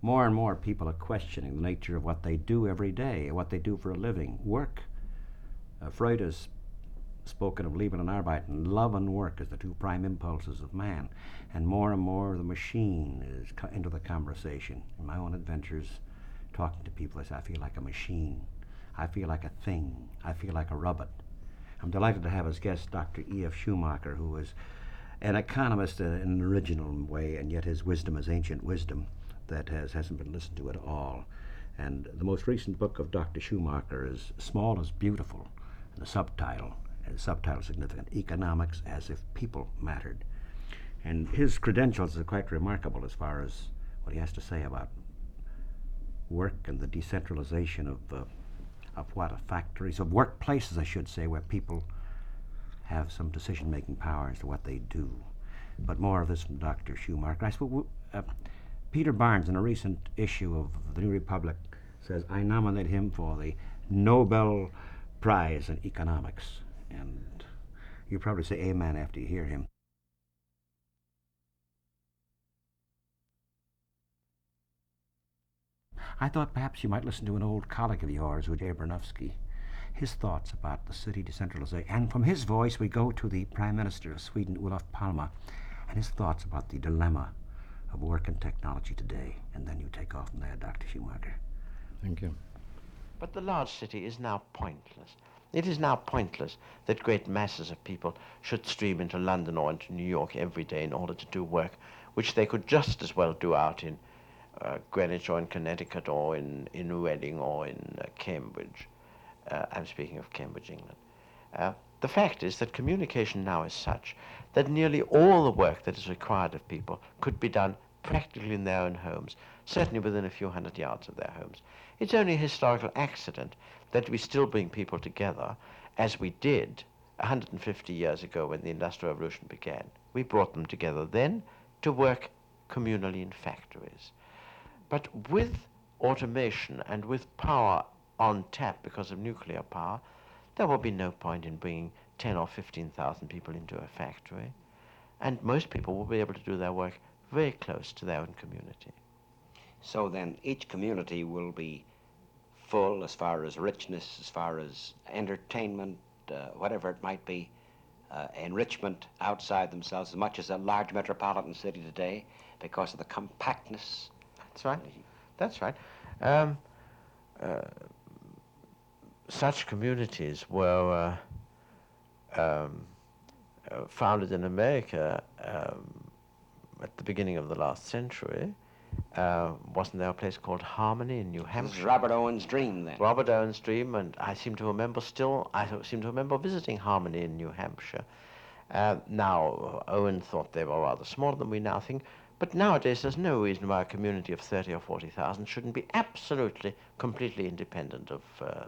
more and more people are questioning the nature of what they do every day, what they do for a living. Work. Uh, Freud has spoken of Leben and love and work as the two prime impulses of man. And more and more the machine is co- into the conversation. In my own adventures, talking to people, I say, I feel like a machine. I feel like a thing. I feel like a robot. I'm delighted to have as guest Dr. E.F. Schumacher, who is an economist in an original way, and yet his wisdom is ancient wisdom that has, hasn't been listened to at all. And the most recent book of Dr. Schumacher is Small is Beautiful, and the subtitle, and the subtitle significant, Economics as if People Mattered. And his credentials are quite remarkable as far as what he has to say about work and the decentralization of, uh, of what, of factories, of workplaces, I should say, where people have some decision-making power as to what they do. But more of this from Dr. Schumacher. I suppose, uh, Peter Barnes, in a recent issue of the New Republic, says, I nominate him for the Nobel Prize in Economics. And you probably say amen after you hear him. I thought perhaps you might listen to an old colleague of yours, Uday Bronowski, his thoughts about the city decentralization. And from his voice, we go to the Prime Minister of Sweden, Olof Palme, and his thoughts about the dilemma of work and technology today. And then you take off from there, Dr. Schumacher. Thank you. But the large city is now pointless. It is now pointless that great masses of people should stream into London or into New York every day in order to do work which they could just as well do out in uh, Greenwich or in Connecticut or in, in Reading or in uh, Cambridge. Uh, I'm speaking of Cambridge, England. The fact is that communication now is such that nearly all the work that is required of people could be done practically in their own homes, certainly within a few hundred yards of their homes. It's only a historical accident that we still bring people together as we did 150 years ago when the Industrial Revolution began. We brought them together then to work communally in factories. But with automation and with power on tap because of nuclear power, there will be no point in bringing 10 or 15,000 people into a factory. And most people will be able to do their work very close to their own community. So then each community will be full as far as richness, as far as entertainment, uh, whatever it might be, uh, enrichment outside themselves, as much as a large metropolitan city today because of the compactness. That's right. That's right. Um, uh, such communities were uh, um, uh, founded in America um, at the beginning of the last century. Uh, wasn't there a place called Harmony in New This is Hampshire? Robert Owen's dream then. Robert Owen's dream, and I seem to remember still, I seem to remember visiting Harmony in New Hampshire. Uh, now, Owen thought they were rather smaller than we now think, but nowadays there's no reason why a community of 30 or 40,000 shouldn't be absolutely, completely independent of uh,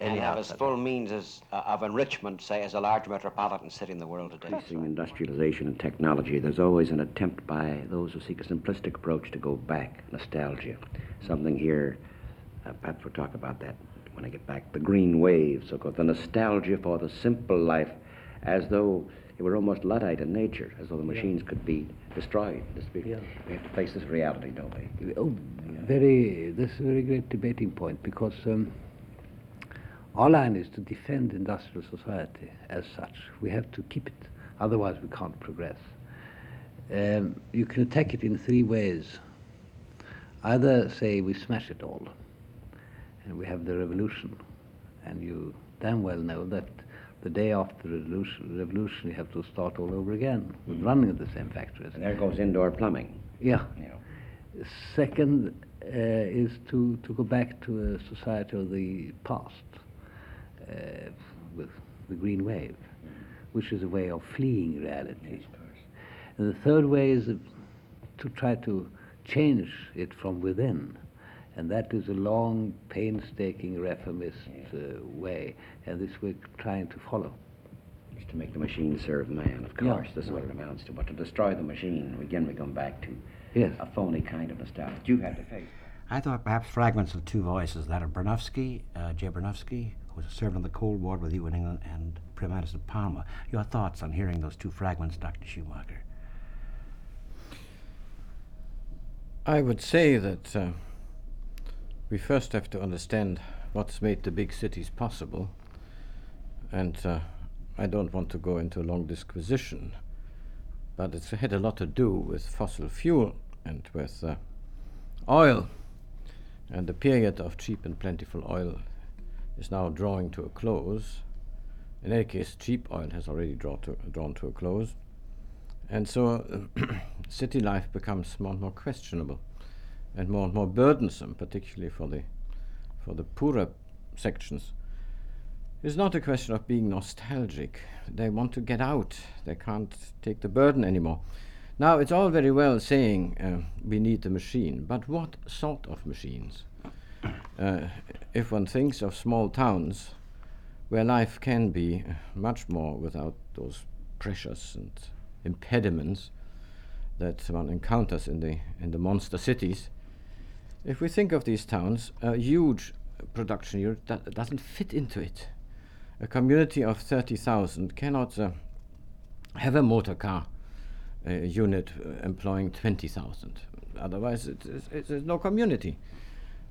and have as full means as, uh, of enrichment, say, as a large metropolitan city in the world today. Increasing industrialization and technology, there's always an attempt by those who seek a simplistic approach to go back, nostalgia. Something here, uh, perhaps we'll talk about that when I get back. The green wave, so called, the nostalgia for the simple life, as though it were almost Luddite in nature, as though the machines could be destroyed. Be- Yeah. We have to face this reality, don't we? Oh, very. This is a very great debating point because um, our line is to defend industrial society as such. We have to keep it, otherwise we can't progress. Um, you can attack it in three ways. Either say we smash it all, and we have the revolution, and you damn well know that the day after the revolution, revolution you have to start all over again with running the same factories. And there goes indoor plumbing. Yeah. You know. Second uh, is to, to go back to a society of the past the green wave, which is a way of fleeing reality. And the third way is uh, to try to change it from within. And that is a long, painstaking reformist uh, way, and this we're trying to follow. Just to make the machine serve man, of Yeah. course. This is what it amounts to. But to destroy the machine, again, we come back to Yes. a phony kind of nostalgia. That you had to face. I thought perhaps fragments of two voices, that of Bronowski, uh, Jay Bronowski, who served in the Cold War with you in England, and Prime Minister Palme. Your thoughts on hearing those two fragments, Dr. Schumacher? I would say that uh, we first have to understand what's made the big cities possible. And uh, I don't want to go into a long disquisition, but it's had a lot to do with fossil fuel and with uh, oil. And the period of cheap and plentiful oil is now drawing to a close. In any case, cheap oil has already drawn to, drawn to a close. And so city life becomes more and more questionable and more and more burdensome, particularly for the, for the poorer sections. It's not a question of being nostalgic. They want to get out. They can't take the burden anymore. Now, it's all very well saying uh, we need the machine, but what sort of machines? Uh, if one thinks of small towns where life can be much more without those pressures and impediments that one encounters in the, in the monster cities, if we think of these towns, a huge production unit that doesn't fit into it. A community of 30,000 cannot uh, have a motor car unit uh, employing 20,000. Otherwise, it, it, there's no community.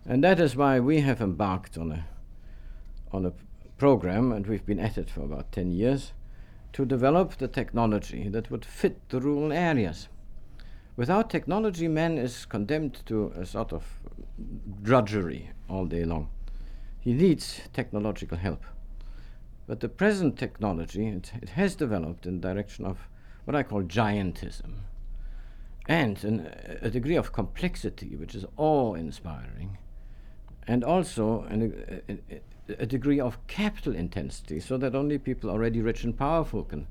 And that is why we have embarked on a, on a program, and we've been at it for about 10 years, to develop the technology that would fit the rural areas. Without technology, man is condemned to a sort of drudgery all day long. He needs technological help. But the present technology, it, it has developed in the direction of what I call giantism and an, a degree of complexity which is awe inspiring, and also an, a, a, degree of capital intensity, so that only people already rich and powerful can,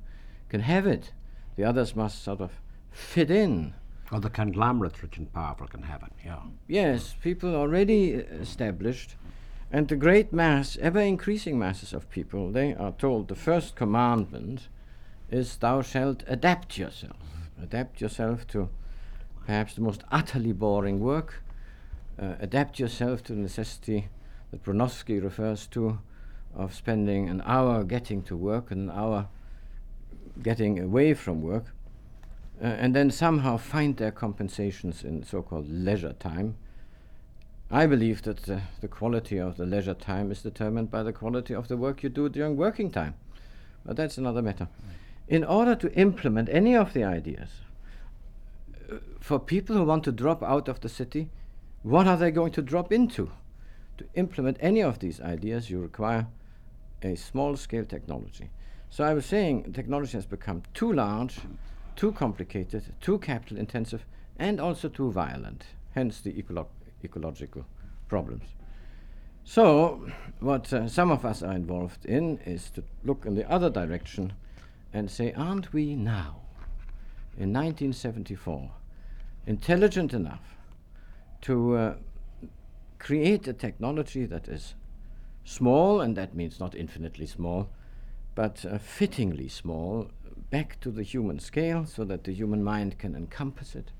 can have it. The others must sort of fit in. Or the conglomerates rich and powerful can have it, yeah. Yes, people already uh, established, and the great mass, ever increasing masses of people, they are told the first commandment is thou shalt adapt yourself. Adapt yourself to perhaps the most utterly boring work. Uh, adapt yourself to the necessity that Bronowski refers to of spending an hour getting to work and an hour getting away from work, uh, and then somehow find their compensations in so called leisure time. I believe that uh, the quality of the leisure time is determined by the quality of the work you do during working time. But that's another matter. Right in order to implement any of the ideas, uh, for people who want to drop out of the city, what are they going to drop into? To implement any of these ideas, you require a small scale technology. So I was saying technology has become too large, too complicated, too capital intensive, and also too violent, hence the ecolo- ecological problems. So, what uh, some of us are involved in is to look in the other direction and say, aren't we now, in 1974, intelligent enough to uh, create a technology that is small, and that means not infinitely small, but uh, fittingly small, back to the human scale so that the human mind can encompass it.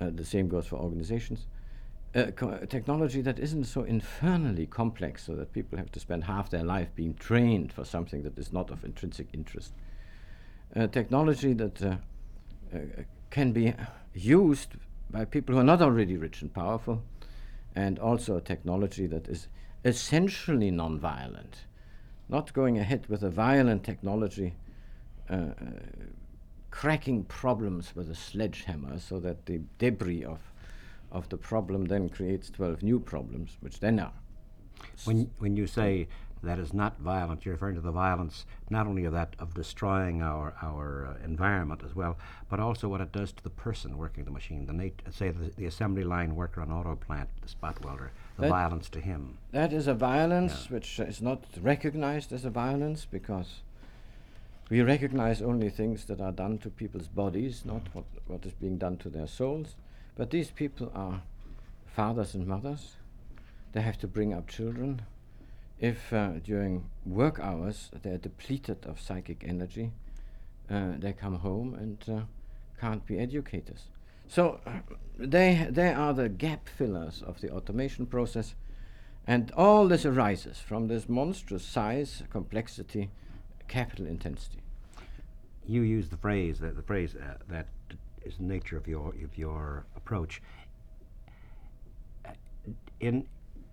Uh, the same goes for organizations. Uh, co- technology that isn't so infernally complex so that people have to spend half their life being trained for something that is not of intrinsic interest technology that uh, uh, can be used by people who are not already rich and powerful, and also a technology that is essentially non-violent, not going ahead with a violent technology, uh, uh, cracking problems with a sledgehammer so that the debris of, of the problem then creates 12 new problems, which then are. When, when you say that is not violent. You're referring to the violence not only of that of destroying our our uh, environment as well, but also what it does to the person working the machine. The nat- say the, the assembly line worker on auto plant, the spot welder, the that violence to him. That is a violence yeah. which is not recognized as a violence because we recognize only things that are done to people's bodies, not what, what is being done to their souls. But these people are fathers and mothers. They have to bring up children if uh, during work hours they're depleted of psychic energy, uh, they come home and uh, can't be educators. So they, they are the gap fillers of the automation process, and all this arises from this monstrous size, complexity, capital intensity. You use the phrase, that the phrase uh, that is the nature of your, of your approach, in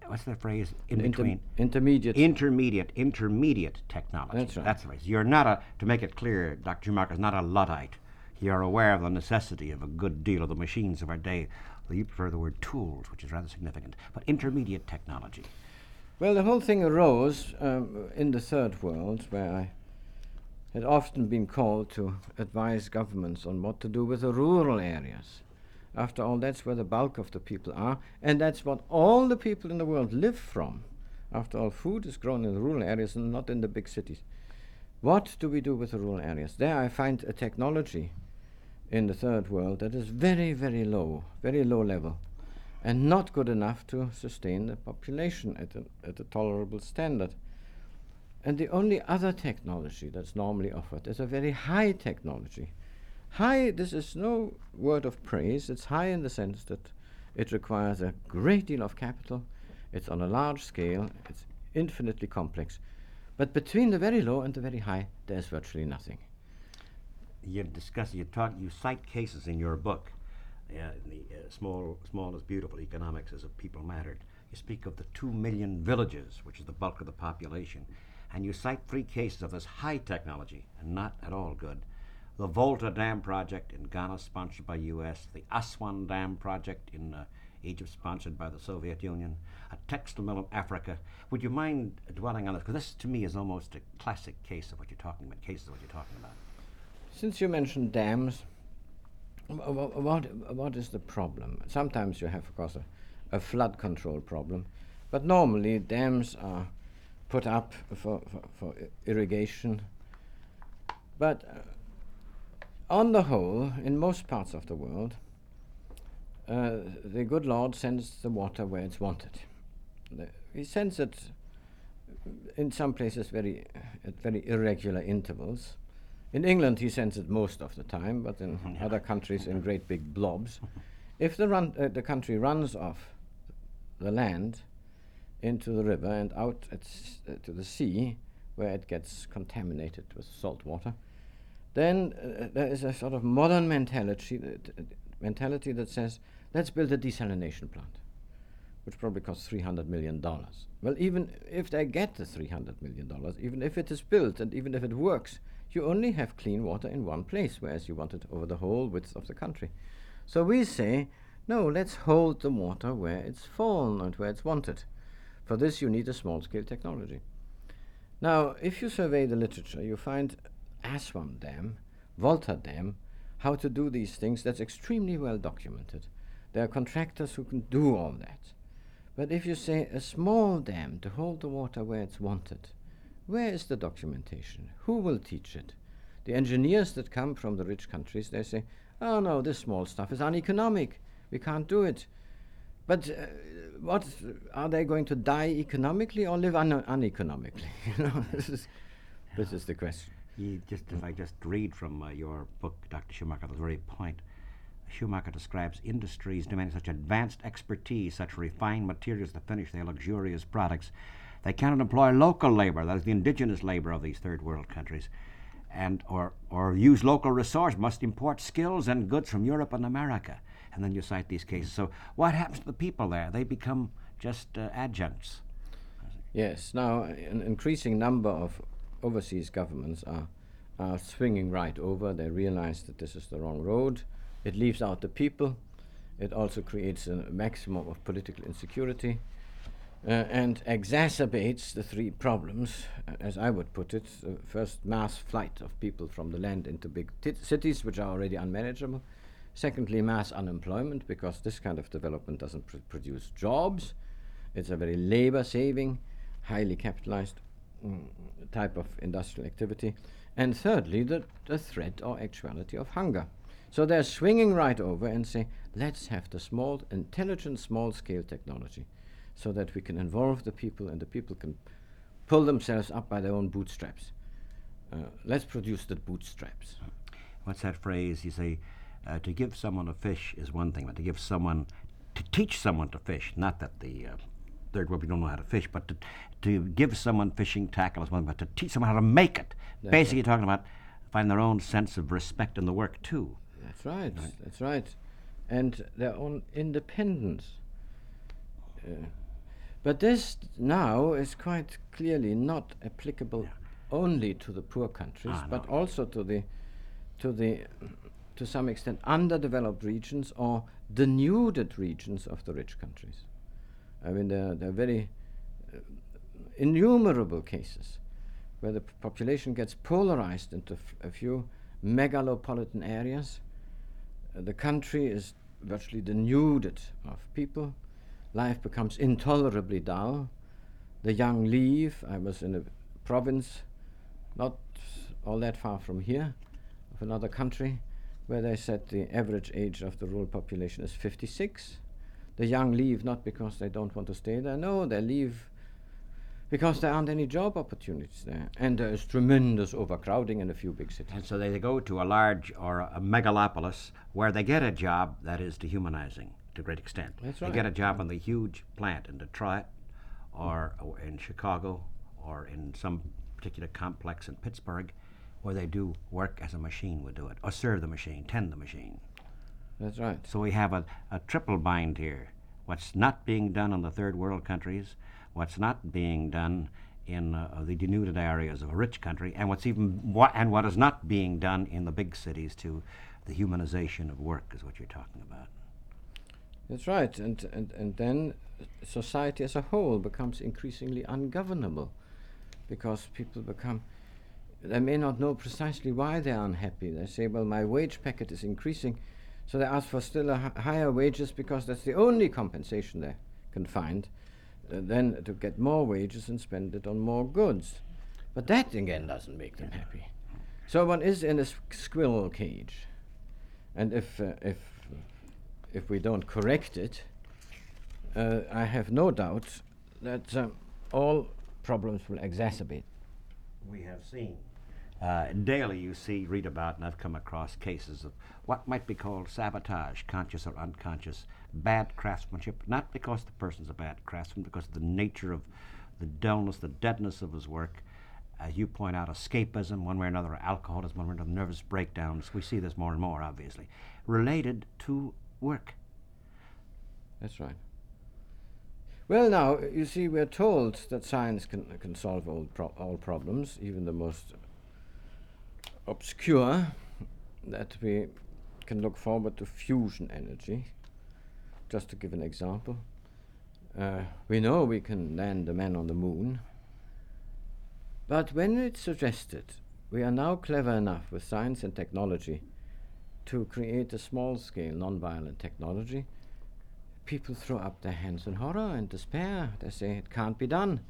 what's the phrase in Inter- between intermediate. intermediate intermediate technology. That's right. That's the phrase. You're not a to make it clear, Dr. Schumacher is not a luddite. You're aware of the necessity of a good deal of the machines of our day. You prefer the word tools, which is rather significant. But intermediate technology. Well, the whole thing arose um, in the third world, where I had often been called to advise governments on what to do with the rural areas. After all, that's where the bulk of the people are, and that's what all the people in the world live from. After all, food is grown in the rural areas and not in the big cities. What do we do with the rural areas? There I find a technology in the third world that is very, very low, very low level, and not good enough to sustain the population at a, at a tolerable standard. And the only other technology that's normally offered is a very high technology. High, this is no word of praise, it's high in the sense that it requires a great deal of capital, it's on a large scale, it's infinitely complex. But between the very low and the very high, there's virtually nothing. You discuss, you talk, you cite cases in your book, uh, the uh, small, small is beautiful economics as a people mattered. You speak of the two million villages, which is the bulk of the population, and you cite three cases of this high technology and not at all good. The Volta Dam project in Ghana, sponsored by U.S. The Aswan Dam project in uh, Egypt, sponsored by the Soviet Union. A textile mill in Africa. Would you mind dwelling on this? Because this, to me, is almost a classic case of what you're talking about. Cases of what you're talking about. Since you mentioned dams, wh- wh- what, what is the problem? Sometimes you have, of course, a, a flood control problem, but normally dams are put up for, for, for irrigation. But uh, on the whole, in most parts of the world, uh, the good Lord sends the water where it's wanted. The- he sends it in some places very, at very irregular intervals. In England, he sends it most of the time, but in other countries, in great big blobs. If the, run, uh, the country runs off the land into the river and out uh, to the sea, where it gets contaminated with salt water, then uh, there is a sort of modern mentality, that, uh, mentality that says, let's build a desalination plant, which probably costs $300 million. Well, even if they get the $300 million, even if it is built and even if it works, you only have clean water in one place, whereas you want it over the whole width of the country. So we say, no, let's hold the water where it's fallen and where it's wanted. For this, you need a small scale technology. Now, if you survey the literature, you find Aswan Dam, Volta Dam, how to do these things, that's extremely well documented. There are contractors who can do all that. But if you say a small dam to hold the water where it's wanted, where is the documentation? Who will teach it? The engineers that come from the rich countries, they say, oh no, this small stuff is uneconomic. We can't do it. But uh, what are they going to die economically or live un- uneconomically? you know, this is this is the question. You just, if I just read from uh, your book, Dr. Schumacher, the very point, Schumacher describes industries demanding such advanced expertise, such refined materials to finish their luxurious products. They cannot employ local labor, that is the indigenous labor of these third world countries, and or, or use local resource, must import skills and goods from Europe and America. And then you cite these cases. So what happens to the people there? They become just uh, adjuncts. Yes. Now, an increasing number of overseas governments are are swinging right over. They realize that this is the wrong road. It leaves out the people. It also creates a maximum of political insecurity. uh, and exacerbates the three problems, uh, as I would put it. First, mass flight of people from the land into big ti- cities, which are already unmanageable. Secondly, mass unemployment, because this kind of development doesn't pr- produce jobs. It's a very labor saving, highly capitalized type of industrial activity. And thirdly, the, the threat or actuality of hunger. So they're swinging right over and say, let's have the small, intelligent, small scale technology so that we can involve the people and the people can pull themselves up by their own bootstraps. Uh, let's produce the bootstraps. What's that phrase? You say, uh, to give someone a fish is one thing, but to give someone, to teach someone to fish, not that the uh, third world we don't know how to fish, but to, to give someone fishing tackle is one thing, but to teach someone how to make it. That's Basically, talking about find their own sense of respect in the work too. That's right. That's right. And their own independence. Uh, but this now is quite clearly not applicable only to the poor countries, Ah, but no. also to the, to the, to some extent, underdeveloped regions or denuded regions of the rich countries. I mean, there, there are very uh, innumerable cases where the population gets polarized into a few megalopolitan areas. Uh, the country is virtually denuded of people. Life becomes intolerably dull. The young leave. I was in a province not all that far from here, of another country, where they said the average age of the rural population is 56. The young leave not because they don't want to stay there, no, they leave because there aren't any job opportunities there. And there is tremendous overcrowding in a few big cities. And so they go to a large or a megalopolis where they get a job that is dehumanizing to a great extent. That's right. They get a job on the huge plant in Detroit or, or in Chicago or in some particular complex in Pittsburgh where they do work as a machine would do it, or serve the machine, tend the machine. That's right. So we have a, a triple bind here. What's not being done in the third world countries, what's not being done in uh, the denuded areas of a rich country, and what's even what and what is not being done in the big cities to the humanization of work is what you're talking about. That's right. And, and, and then society as a whole becomes increasingly ungovernable because people become, they may not know precisely why they're unhappy. They say, well, my wage packet is increasing, so they ask for still higher wages because that's the only compensation they can find. Uh, then to get more wages and spend it on more goods. But that again doesn't make them happy. So one is in a squirrel cage. And if, uh, if, if we don't correct it, uh, I have no doubt that um, all problems will exacerbate. We have seen. Uh, daily, you see, read about, and I've come across cases of what might be called sabotage, conscious or unconscious, bad craftsmanship, not because the person's a bad craftsman, because of the nature of the dullness, the deadness of his work. As you point out, escapism, one way or another, alcoholism, one way or another, nervous breakdowns. We see this more and more, obviously, related to work. That's right. Well, now, you see, we're told that science can, can solve pro- all problems, even the most obscure, that we can look forward to fusion energy. Just to give an example, uh, we know we can land a man on the moon, but when it's suggested we are now clever enough with science and technology to create a small scale non-violent technology, people throw up their hands in horror and despair. They say it can't be done.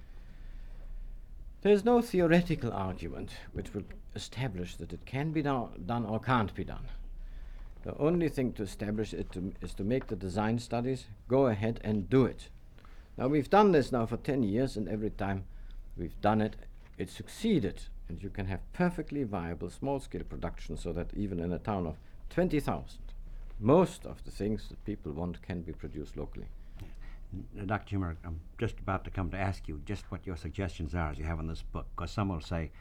There is no theoretical argument which will establish that it can be do- done or can't be done. The only thing to establish it to, is to make the design studies, go ahead and do it. Now we've done this now for 10 years, and every time we've done it, it succeeded. And you can have perfectly viable small scale production so that even in a town of 20,000, most of the things that people want can be produced locally. N- Dr. Humer, I'm just about to come to ask you just what your suggestions are as you have in this book, because some will say,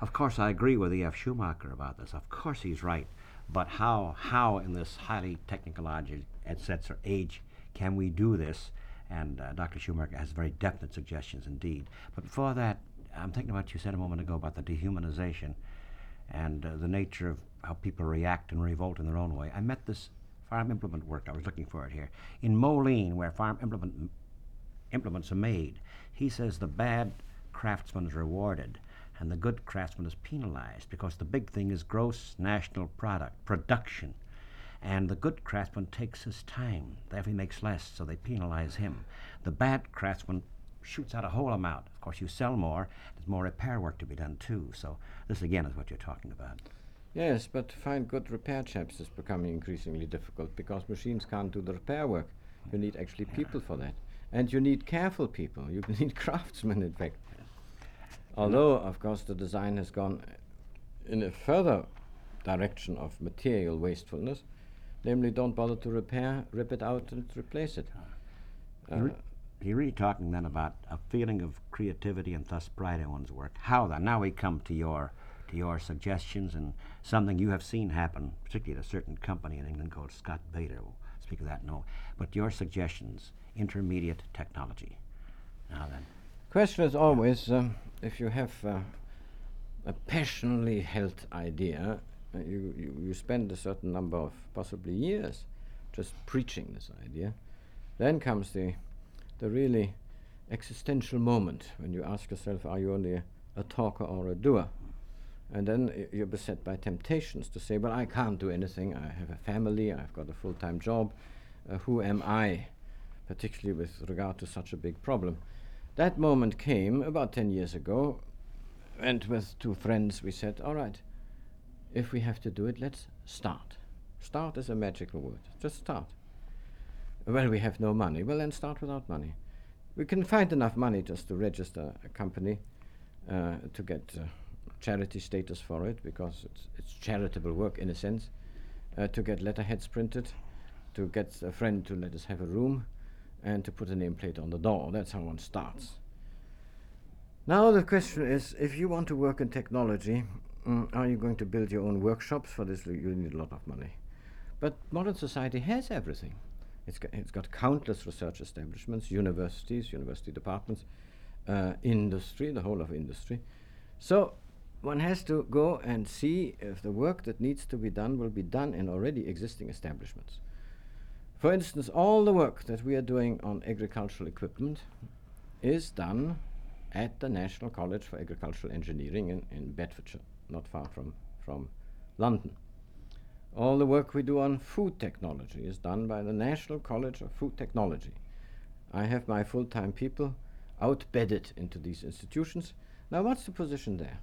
of course, I agree with E.F. Schumacher about this. Of course, he's right. But how, how in this highly technological, etc. age can we do this? And uh, Dr. Schumacher has very definite suggestions indeed. But before that, I'm thinking about what you said a moment ago about the dehumanization and uh, the nature of how people react and revolt in their own way. I met this farm implement work. I was looking for it here in Moline, where farm implement implements are made. He says the bad craftsman is rewarded and the good craftsman is penalized because the big thing is gross national product, production. And the good craftsman takes his time, therefore he makes less, so they penalize him. The bad craftsman shoots out a whole amount. Of course, you sell more, there's more repair work to be done too. So, this again is what you're talking about. Yes, but to find good repair chaps is becoming increasingly difficult because machines can't do the repair work. You need actually people for that. And you need careful people. You need craftsmen, in fact. Although, of course, the design has gone in a further direction of material wastefulness, namely, don't bother to repair, rip it out, and replace it. You're, re- you're really talking then about a feeling of creativity and thus pride in one's work. How then? Now we come to your to your suggestions and something you have seen happen, particularly at a certain company in England called Scott Bader. We'll speak of that no. But your suggestions, intermediate technology. Now then. Question is always um, if you have uh, a passionately held idea, uh, you, you, you spend a certain number of possibly years just preaching this idea. Then comes the, the really existential moment when you ask yourself, are you only a, a talker or a doer? And then you're beset by temptations to say, well, I can't do anything. I have a family, I've got a full time job. Uh, who am I, particularly with regard to such a big problem? That moment came about 10 years ago, and with two friends we said, all right, if we have to do it, let's start. Start is a magical word. Just start. Well, we have no money. Well, then start without money. We can find enough money just to register a company uh, to get uh, charity status for it because it's, it's charitable work in a sense, uh, to get letterheads printed, to get a friend to let us have a room, and to put a nameplate on the door. That's how one starts. Now the question is, if you want to work in technology, mm, are you going to build your own workshops? For this, you need a lot of money. But modern society has everything. It's got, it's got countless research establishments, universities, university departments, uh, industry, the whole of industry. So one has to go and see if the work that needs to be done will be done in already existing establishments. For instance, all the work that we are doing on agricultural equipment is done at the National College for Agricultural Engineering in, in Bedfordshire, not far from, from London. All the work we do on food technology is done by the National College of Food Technology. I have my full time people outbedded into these institutions. Now, what's the position there?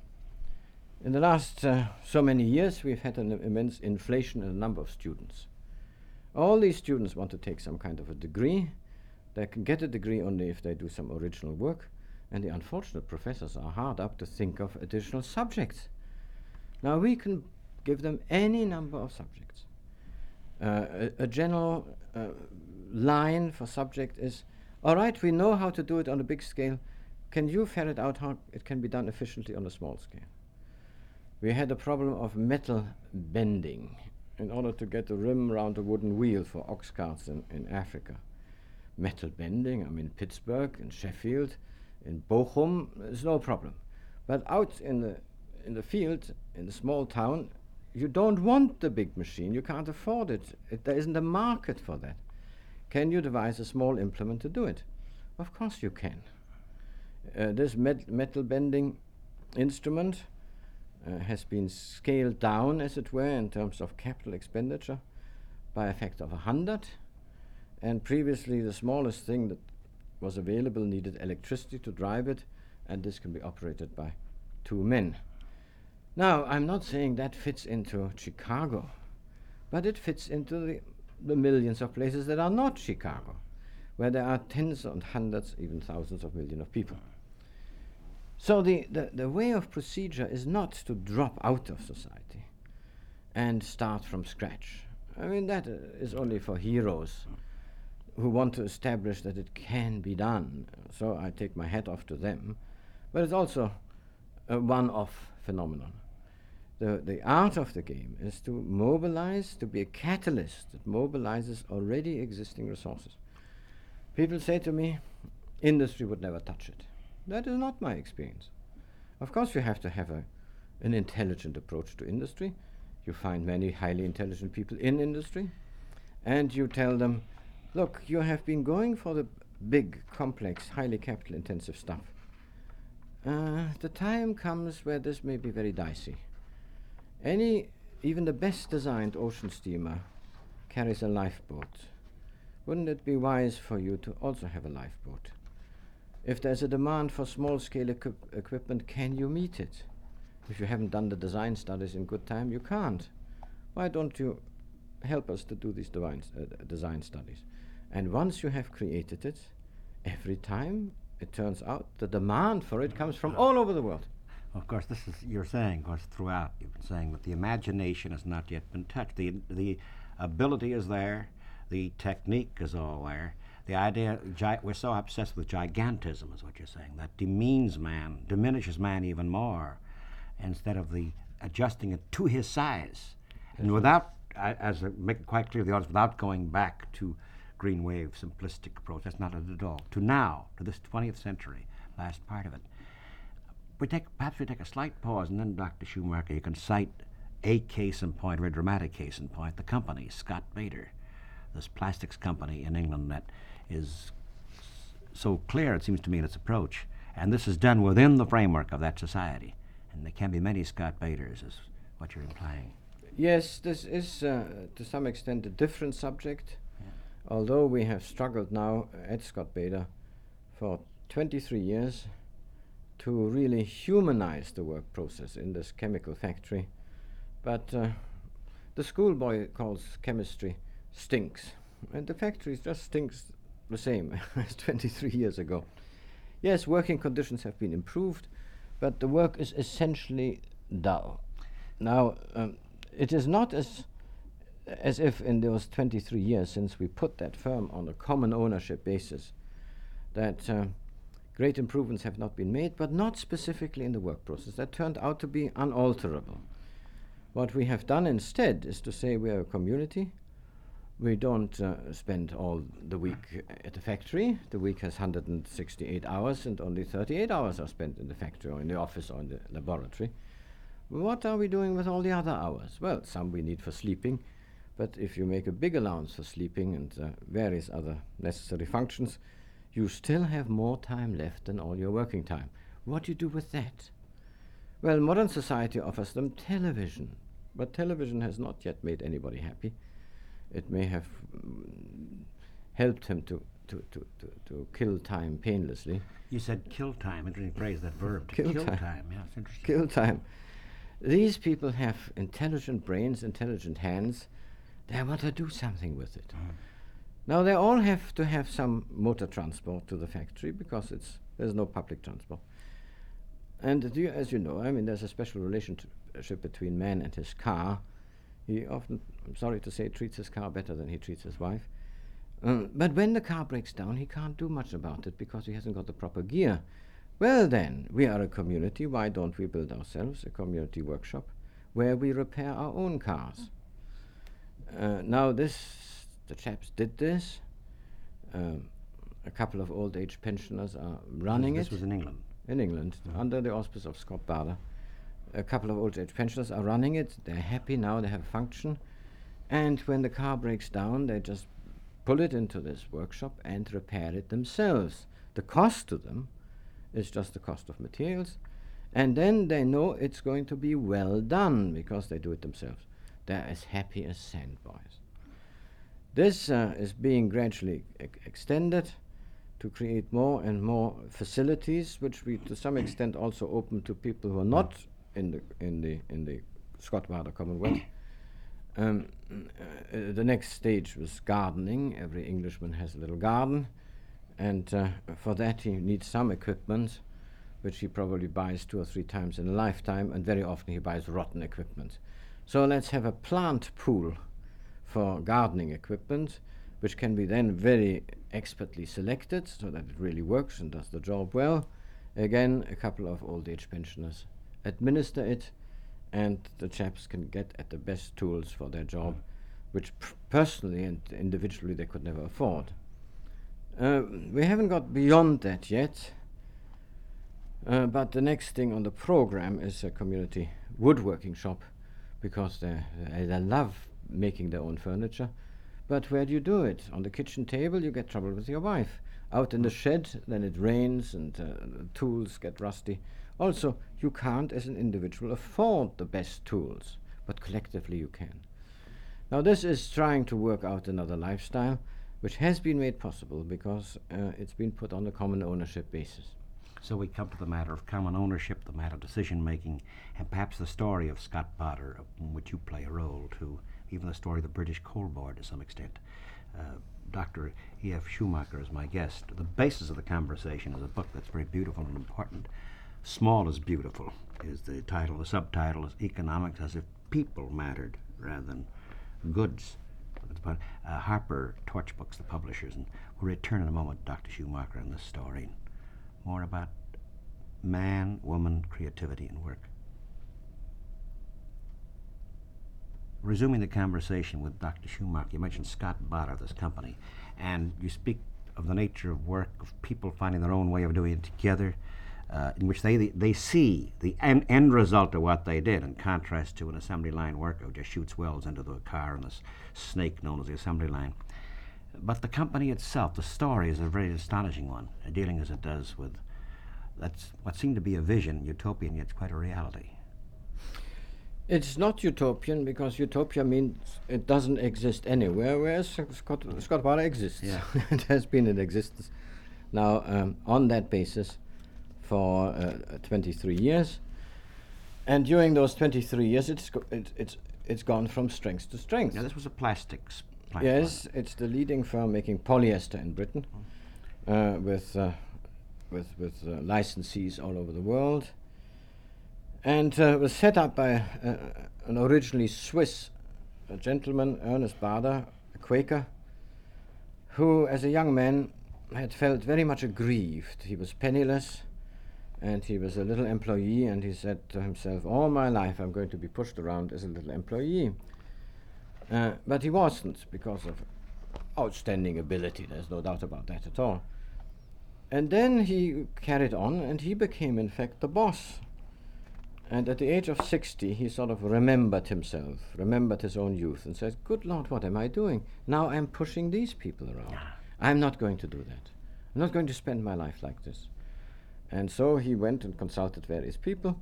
In the last uh, so many years, we've had an immense inflation in the number of students. All these students want to take some kind of a degree. They can get a degree only if they do some original work, and the unfortunate professors are hard up to think of additional subjects. Now, we can give them any number of subjects. Uh, a, a, general uh, line for subject is all right, we know how to do it on a big scale. Can you ferret out how it can be done efficiently on a small scale? We had a problem of metal bending in order to get the rim around a wooden wheel for ox carts in, in Africa. Metal bending, I mean, Pittsburgh in Sheffield, in Bochum, is no problem. But out in the, in the field, in the small town, you don't want the big machine. You can't afford it. it. There isn't a market for that. Can you devise a small implement to do it? Of course you can. Uh, this met metal bending instrument Uh, has been scaled down, as it were, in terms of capital expenditure by a factor of a hundred. And previously, the smallest thing that was available needed electricity to drive it, and this can be operated by two men. Now, I'm not saying that fits into Chicago, but it fits into the, the millions of places that are not Chicago, where there are tens and hundreds, even thousands of millions of people. So the, the, the way of procedure is not to drop out of society and start from scratch. I mean, that uh, is only for heroes who want to establish that it can be done. So I take my hat off to them. But it's also a one off phenomenon the, the art of the game is to mobilize, to be a catalyst that mobilizes already existing resources. People say to me, industry would never touch it. That is not my experience. Of course, you have to have a, an intelligent approach to industry. You find many highly intelligent people in industry, and you tell them, look, you have been going for the big, complex, highly capital intensive stuff. Uh, the time comes where this may be very dicey. Any, even the best designed ocean steamer carries a lifeboat. Wouldn't it be wise for you to also have a lifeboat? If there's a demand for small scale equip equipment, can you meet it? If you haven't done the design studies in good time, you can't. Why don't you help us to do these design, uh, design studies? And once you have created it, every time it turns out the demand for it comes from all over the world. Of course, this is you're saying, of course, throughout you've been saying that the imagination has not yet been touched. The the ability is there, the technique is all there. The idea gi- we're so obsessed with gigantism, is what you're saying. That demeans man, diminishes man even more. instead of the adjusting it to his size, and without, uh, as I make it quite clear to the audience, without going back to green wave simplistic approach. That's not it at all. To now, to this 20th century, last part of it. We take perhaps we take a slight pause, and then Dr. Schumacher, you can cite a case in point or a dramatic case in point. The company, Scott Bader, this plastics company in England that is so clear, it seems to me, in its approach. And this is done within the framework of that society. And there can be many Scott Baders, is what you're implying. Yes, this is uh, to some extent a different subject, although we have struggled now at Scott Bader for 23 years to really humanize the work process in this chemical factory. But uh, the schoolboy calls chemistry stinks, and the factory just stinks the same as 23 years ago. Yes, working conditions have been improved, but the work is essentially dull. Now, um, it is not as as if in those 23 years since we put that firm on a common ownership basis that uh, great improvements have not been made, but not specifically in the work process. That turned out to be unalterable. What we have done instead is to say we are a community. We don't uh, spend all the week at the factory. The week has 168 hours, and only 38 hours are spent in the factory or in the office or in the laboratory. What are we doing with all the other hours? Well, some we need for sleeping, but if you make a big allowance for sleeping and uh, various other necessary functions, you still have more time left than all your working time. What do you do with that? Well, modern society offers them television, but television has not yet made anybody happy. It may have mm, helped him to, to, to, to, to kill time painlessly. You said kill time, interesting phrase, that verb. To Kill kill, time. time. yeah, it's interesting. kill time. These people have intelligent brains, intelligent hands. They want to do something with it. Now they all have to have some motor transport to the factory because it's there's no public transport. And do you, as you know, I mean, there's a special relationship between man and his car. He often, I'm sorry to say, treats his car better than he treats his wife. Um, but when the car breaks down, he can't do much about it because he hasn't got the proper gear. Well, then, we are a community. Why don't we build ourselves a community workshop where we repair our own cars? Uh, now, this the chaps did this. Um, a couple of old age pensioners are running this it This was in England. in England under the auspice of Scott Bader. A couple of old age pensioners are running it. They're happy now. They have a function, and when the car breaks down, they just pull it into this workshop and repair it themselves. The cost to them is just the cost of materials, and then they know it's going to be well done because they do it themselves. They're as happy as sandboys. This uh, is being gradually ec- extended to create more and more facilities, which we to some extent also open to people who are not in the in the in the Scott Bader Commonwealth. Um, uh, the next stage was gardening. Every Englishman has a little garden, and uh, for that he needs some equipment, which he probably buys two or three times in a lifetime, and very often he buys rotten equipment. So let's have a plant pool for gardening equipment, which can be then very expertly selected so that it really works and does the job well. Again, a couple of old age pensioners administer it, and the chaps can get at the best tools for their job, which p- personally and individually they could never afford. Uh, we haven't got beyond that yet. Uh, but the next thing on the program is a community woodworking shop because they, they love making their own furniture. But where do you do it? On the kitchen table, you get trouble with your wife. Out in the shed, then it rains and uh, the tools get rusty. Also, you can't, as an individual, afford the best tools, but collectively you can. Now, this is trying to work out another lifestyle, which has been made possible because uh, it's been put on a common ownership basis. So we come to the matter of common ownership, the matter of decision making, and perhaps the story of Scott Potter, in which you play a role too, even the story of the British Coal Board to some extent. Uh, Dr. E.F. Schumacher is my guest. The basis of the conversation is a book that's very beautiful and important. Small is Beautiful is the title. The subtitle is Economics as if People Mattered rather than Goods. About, uh, Harper Torch Books, the publishers, and we'll return in a moment, Dr. Schumacher, on this story. More about man, woman, creativity, and work. resuming the conversation with Dr. Schumacher, you mentioned Scott Bader, this company, and you speak of the nature of work, of people finding their own way of doing it together, uh, in which they, they see the end, end result of what they did, in contrast to an assembly line worker who just shoots wells into the car and this snake known as the assembly line. But the company itself, the story is a very astonishing one, uh, dealing as it does with that's what seemed to be a vision, utopian, yet quite a reality. It's not utopian because utopia means it doesn't exist anywhere, whereas Scott, Scott exists. Yeah. it has been in existence now um, on that basis for uh, 23 years. And during those 23 years, it's, go- it, it's, it's gone from strength to strength. Now, this was a plastics plant. Yes, wasn't it's the leading firm making polyester in Britain, uh, with uh, with with uh, licensees all over the world, and uh, was set up by uh, an originally Swiss gentleman, Ernest Bader, a Quaker, who, as a young man, had felt very much aggrieved. He was penniless. And he was a little employee, and he said to himself, All my life I'm going to be pushed around as a little employee. Uh, but he wasn't because of outstanding ability, there's no doubt about that at all. And then he carried on and he became, in fact, the boss. And at the age of 60, he sort of remembered himself, remembered his own youth, and said, Good Lord, what am I doing? Now I'm pushing these people around. I'm not going to do that. I'm not going to spend my life like this. And so he went and consulted various people,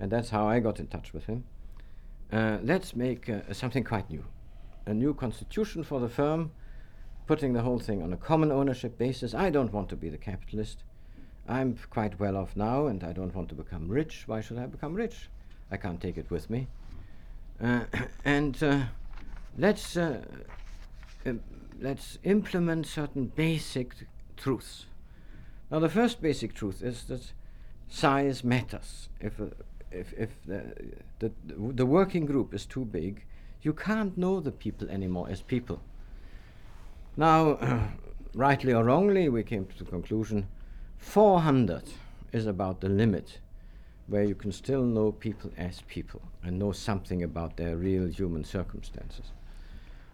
and that's how I got in touch with him. Uh, let's make uh, something quite new a new constitution for the firm, putting the whole thing on a common ownership basis. I don't want to be the capitalist. I'm quite well off now, and I don't want to become rich. Why should I become rich? I can't take it with me. Uh, and uh, let's uh, im- let's implement certain basic truths. Now, the first basic truth is that size matters. If, uh, if, if the, the, the working group is too big, you can't know the people anymore as people. Now, rightly or wrongly, we came to the conclusion 400 is about the limit where you can still know people as people and know something about their real human circumstances.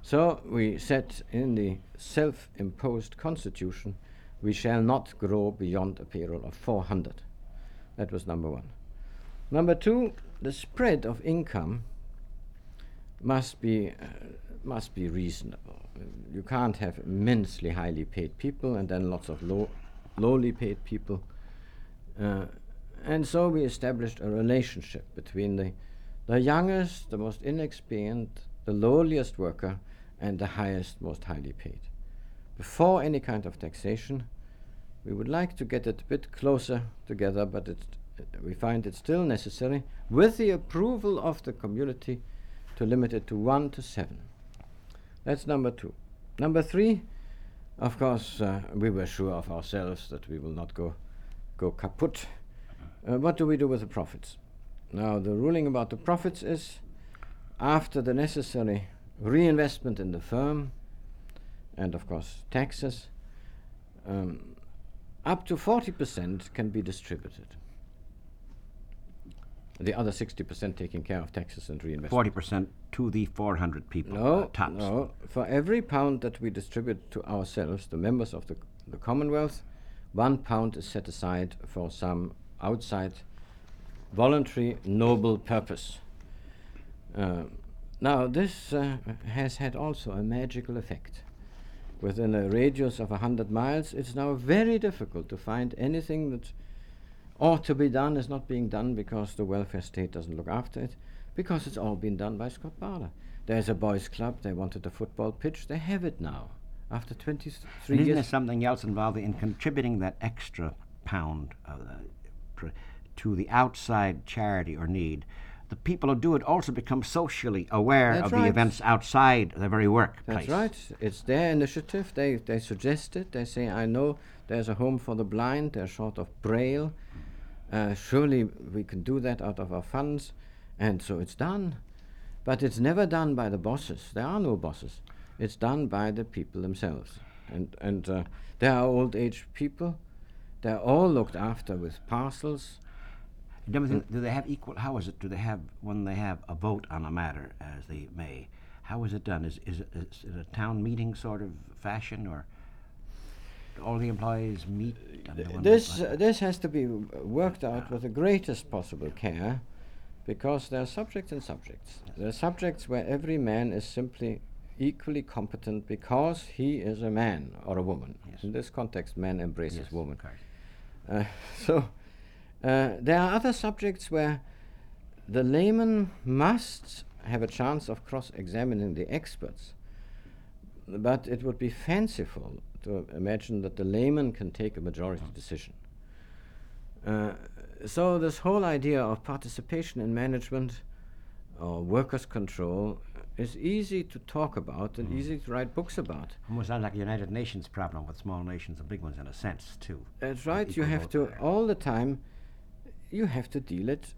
So we said in the self imposed constitution, we shall not grow beyond a payroll of 400. That was number one. Number two, the spread of income must be, uh, must be reasonable. You can't have immensely highly paid people and then lots of low, lowly paid people. Uh, and so we established a relationship between the, the youngest, the most inexperienced, the lowliest worker, and the highest, most highly paid. Before any kind of taxation, we would like to get it a bit closer together, but uh, we find it still necessary, with the approval of the community, to limit it to one to seven. That's number two. Number three, of course, uh, we were sure of ourselves that we will not go, go kaput. Uh, what do we do with the profits? Now, the ruling about the profits is after the necessary reinvestment in the firm and, of course, taxes, um, up to 40% can be distributed. The other 60% taking care of taxes and reinvestment. Forty percent to the four hundred people. No, uh, no. For every pound that we distribute to ourselves, the members of the, the Commonwealth, one pound is set aside for some outside voluntary noble purpose. Uh, now, this uh, has had also a magical effect. Within a radius of a hundred miles, it's now very difficult to find anything that ought to be done is not being done because the welfare state doesn't look after it, because it's all been done by Scott Bader. There's a boys' club, they wanted a football pitch, they have it now. After 23 And isn't there years. something else involved in contributing that extra pound uh, to the outside charity or need? The people who do it also become socially aware That's of the events outside their very workplace. That's right. It's their initiative. They they suggest it. They say, "I know there's a home for the blind. They're short of braille. Uh, surely we can do that out of our funds," and so it's done. But it's never done by the bosses. There are no bosses. It's done by the people themselves, and and uh, there are old age people. They're all looked after with parcels. Do, they- do they have equal? How is it? Do they have when they have a vote on a matter, as they may? How is it done? Is is it, is it a town meeting sort of fashion, or do all the employees meet? This, uh, this has to be worked out with the greatest possible care because there are subjects and subjects. There are subjects where every man is simply equally competent because he is a man or a woman. Yes. In this context, man embraces Yes, woman. Uh, so uh, there are other subjects where the layman must have a chance of cross-examining the experts, but it would be fanciful to imagine that the layman can take a majority decision. Uh, so this whole idea of participation in management or workers' control is easy to talk about and easy to write books about. Almost sounds like a United Nations problem with small nations and big ones in a sense too. That's right. You have to there. all the time. You have to deal it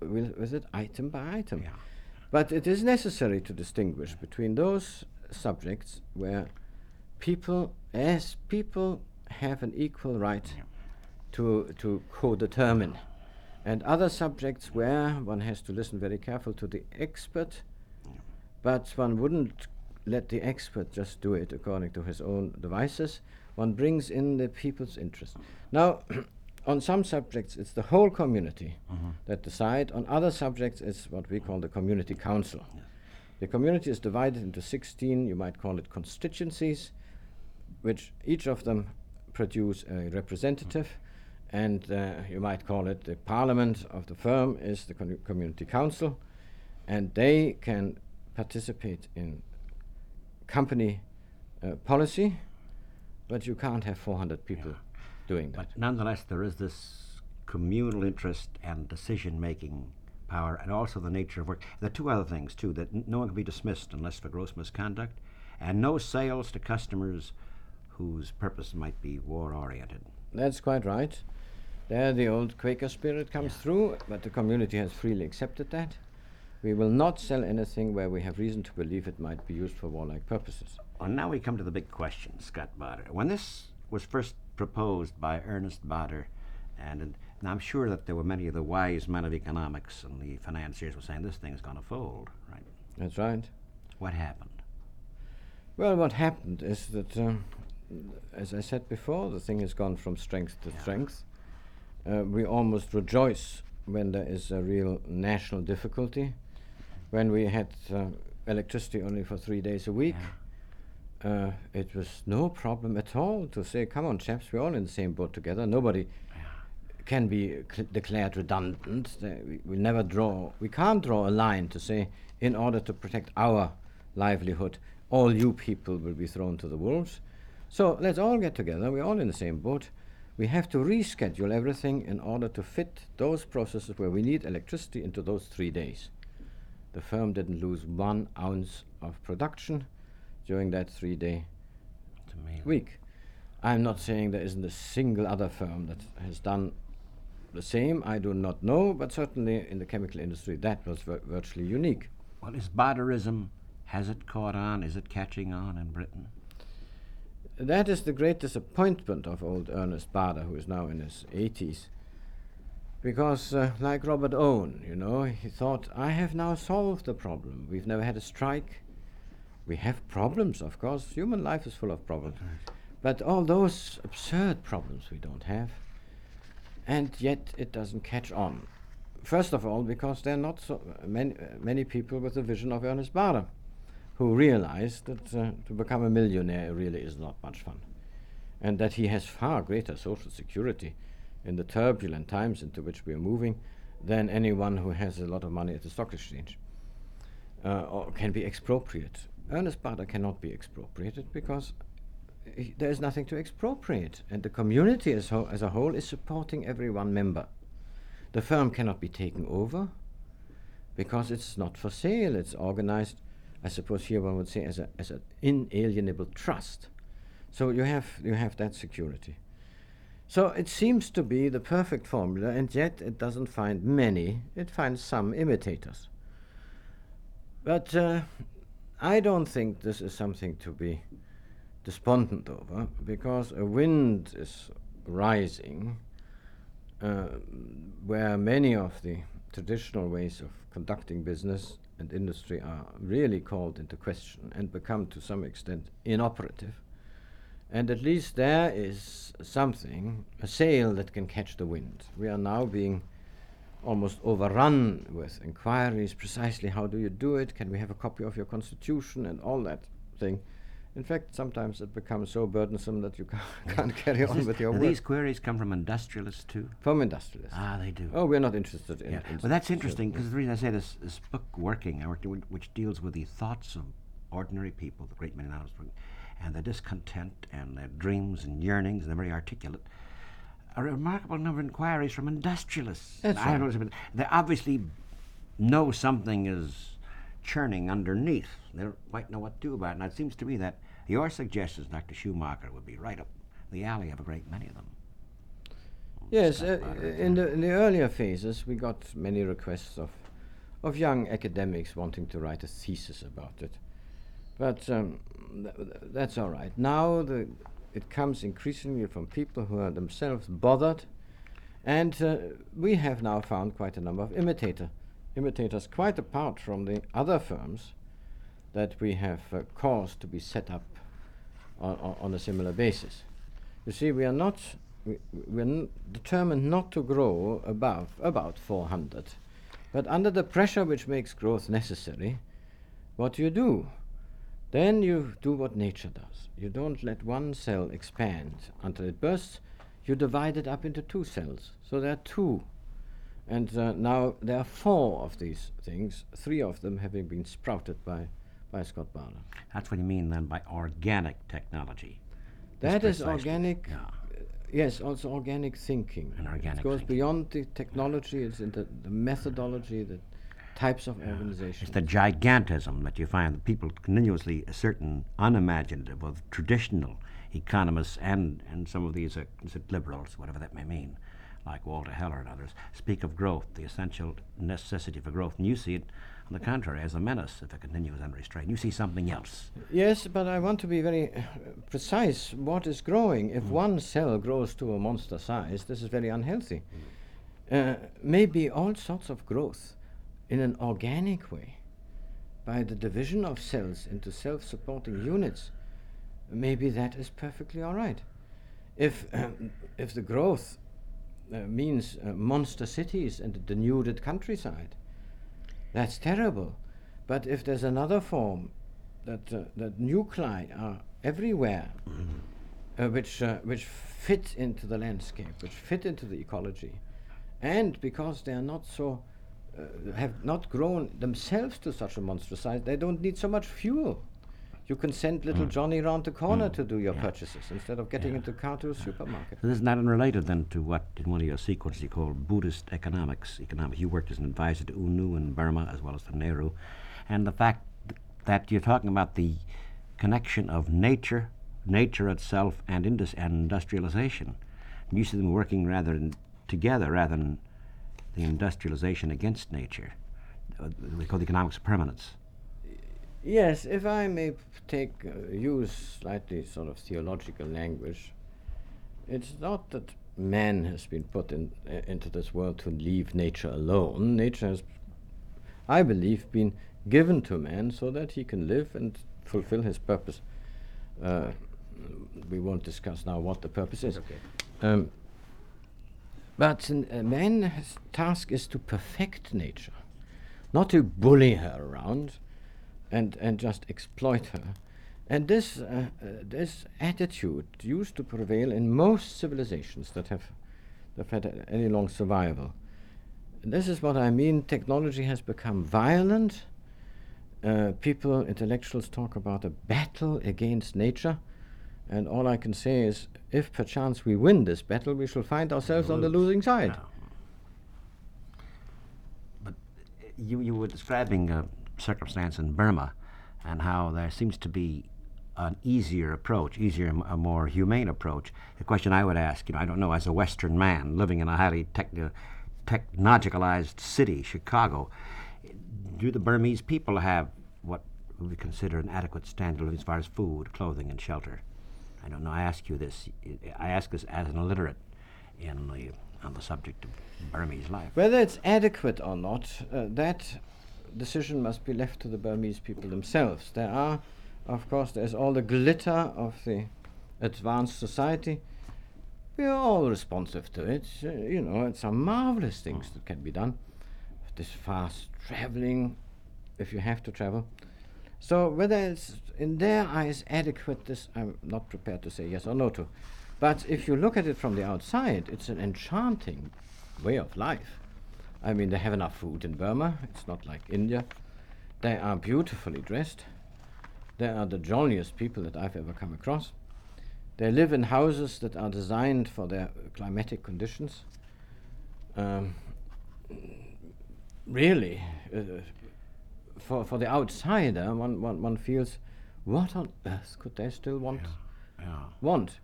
with, with it item by item. Yeah. But it is necessary to distinguish between those subjects where people, as people, have an equal right Yeah. to to co-determine, and other subjects where one has to listen very careful to the expert, but one wouldn't let the expert just do it according to his own devices. One brings in the people's interest. Now, on some subjects, it's the whole community that decide. On other subjects, it's what we call the community council. The community is divided into 16, you might call it constituencies, which each of them produce a representative, and uh, you might call it the parliament of the firm is the con- community council, and they can participate in company uh, policy, but you can't have 400 people doing that. But nonetheless, there is this communal interest and decision-making power, and also the nature of work. There are two other things too: that n- no one can be dismissed unless for gross misconduct, and no sales to customers whose purpose might be war-oriented. That's quite right. There, the old Quaker spirit comes through, but the community has freely accepted that. We will not sell anything where we have reason to believe it might be used for warlike purposes. Well, now we come to the big question, Scott Bader. When this was first proposed by Ernest Bader, and, and I'm sure that there were many of the wise men of economics and the financiers were saying this thing's going to fold, right? That's right. What happened? Well, what happened is that, um, as I said before, the thing has gone from strength to strength. Uh, we almost rejoice when there is a real national difficulty. When we had uh, electricity only for three days a week, uh, it was no problem at all to say, come on, chaps, we're all in the same boat together. Nobody can be cl- declared redundant. We, we never draw, we can't draw a line to say, in order to protect our livelihood, all you people will be thrown to the wolves. So let's all get together. We're all in the same boat. We have to reschedule everything in order to fit those processes where we need electricity into those three days. The firm didn't lose one ounce of production during that three day week. I'm not saying there isn't a single other firm that has done the same. I do not know, but certainly in the chemical industry, that was vir- virtually unique. Well, is Baderism, has it caught on? Is it catching on in Britain? That is the great disappointment of old Ernest Bader, who is now in his 80s. Because, uh, like Robert Owen, you know, he thought, I have now solved the problem. We've never had a strike. We have problems, of course. Human life is full of problems. But all those absurd problems we don't have. And yet it doesn't catch on. First of all, because there are not so many, many people with the vision of Ernest Bader who realize that uh, to become a millionaire really is not much fun. And that he has far greater social security in the turbulent times into which we are moving than anyone who has a lot of money at the stock exchange uh, or can be expropriate. Ernest Bader cannot be expropriated because he- there is nothing to expropriate, and the community as, ho- as a whole is supporting every one member. The firm cannot be taken over because it's not for sale. It's organized, I suppose here one would say, as a as an inalienable trust. So you have you have that security. So it seems to be the perfect formula, and yet it doesn't find many. It finds some imitators. But uh, I don't think this is something to be despondent over, because a wind is rising uh, where many of the traditional ways of conducting business and industry are really called into question and become to some extent inoperative. And at least there is something, a sail that can catch the wind. We are now being almost overrun with inquiries precisely how do you do it? Can we have a copy of your constitution and all that thing? In fact, sometimes it becomes so burdensome that you can't, carry on with your work. These queries come from industrialists too. From industrialists. Ah, they do. Oh, we're not interested in. Yeah, in well, that's interesting because the reason I say this, this book, Working, I worked which deals with the thoughts of ordinary people, the great many novels, and their discontent and their dreams and yearnings, and they're very articulate. A remarkable number of inquiries from industrialists. That's I don't right. know, they obviously know something is churning underneath. They don't quite know what to do about it. And it seems to me that your suggestions, Dr. Schumacher, would be right up the alley of a great many of them. Yes, uh, in the in the earlier phases, we got many requests of of young academics wanting to write a thesis about it, but um, th- that's all right. Now the it comes increasingly from people who are themselves bothered, and uh, we have now found quite a number of imitator imitators, quite apart from the other firms that we have uh, caused to be set up on, on, a similar basis. You see, we are not we, we're n- determined not to grow above about 400, but under the pressure which makes growth necessary, what do you do? Then you do what nature does. You don't let one cell expand until it bursts. You divide it up into two cells. So there are two. And uh, now there are four of these things, three of them having been sprouted by, by Scott Bader. That's what you mean then by organic technology. That is organic. Yeah. uh, Yes, also organic thinking. And organic it goes thinking. beyond the technology. It's into the methodology, the types of organization. It's the gigantism that you find people continuously a certain unimaginative of traditional economists and, and some of these uh, liberals, whatever that may mean, like Walter Heller and others, speak of growth, the essential necessity for growth. And you see it, on the contrary, as a menace if it continues unrestrained. You see something else. Yes, but I want to be very uh, precise. What is growing? If one cell grows to a monster size, this is very unhealthy. Uh, maybe all sorts of growth in an organic way, by the division of cells into self supporting units, maybe that is perfectly all right. If, um, if the growth uh, means uh, monster cities and a denuded countryside, that's terrible. But if there's another form that uh, that nuclei are everywhere, uh, which uh, which fit into the landscape, which fit into the ecology, and because they are not so uh, have not grown themselves to such a monstrous size, they don't need so much fuel. You can send little Johnny round the corner to do your purchases instead of getting into the car to a supermarket. So isn't unrelated then to what in one of your sequences you call Buddhist economics? Economics. You worked as an advisor to U Nu in Burma as well as to Nehru, and the fact th- that you're talking about the connection of nature, nature itself, and, indus- and industrialization. And you see them working rather in, together rather than the industrialization against nature. Uh, we call the economics of permanence. Yes, if I may take uh, use slightly sort of theological language, it's not that man has been put in, uh, into this world to leave nature alone. Nature has, I believe, been given to man so that he can live and fulfill his purpose. Uh, we won't discuss now what the purpose is. Um, but a man's task is to perfect nature, not to bully her around and, and just exploit her. And this, uh, uh, this attitude used to prevail in most civilizations that have, that have had any long survival. This is what I mean. Technology has become violent. Uh, people, intellectuals, talk about a battle against nature. And all I can say is if perchance we win this battle, we shall find ourselves on the losing side. Yeah. But uh, you, you were describing a circumstance in Burma and how there seems to be an easier approach, easier, a more humane approach. The question I would ask, you know, I don't know, as a Western man living in a highly techno- technologicalized city, Chicago, do the Burmese people have what we consider an adequate standard as far as food, clothing, and shelter? I don't know. I ask you this. I ask this as an illiterate in the on the subject of Burmese life. Whether it's adequate or not, uh, that decision must be left to the Burmese people themselves. There are, of course, there's all the glitter of the advanced society. We are all responsive to it. Uh, you know, it's some marvelous things that can be done. This fast traveling, if you have to travel. So whether it's in their eyes adequate, this I'm not prepared to say yes or no to. But if you look at it from the outside, it's an enchanting way of life. I mean, they have enough food in Burma. It's not like India. They are beautifully dressed. They are the jolliest people that I've ever come across. They live in houses that are designed for their climatic conditions. Um, really, uh, for, for the outsider, one, one, one feels, what on earth could they still want? Yeah. want?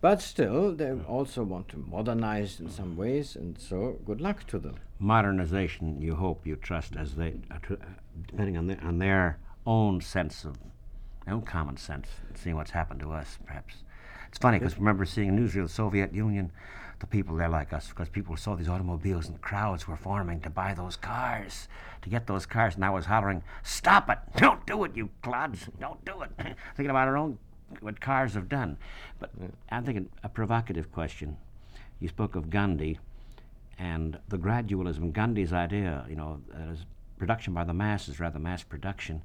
But still, they also want to modernize in some ways, and so good luck to them. Modernization, you hope, you trust, as they, uh, uh, depending on, the, on their own sense of, their own common sense, seeing what's happened to us, perhaps. It's funny because remember seeing in newsreel the Soviet Union, the people there like us, because people saw these automobiles and crowds were forming to buy those cars, to get those cars, and I was hollering, "Stop it! Don't do it, you clods! Don't do it!" Thinking about our own, what cars have done. But I'm thinking a provocative question. You spoke of Gandhi and the gradualism, Gandhi's idea, you know, as production by the masses rather mass production.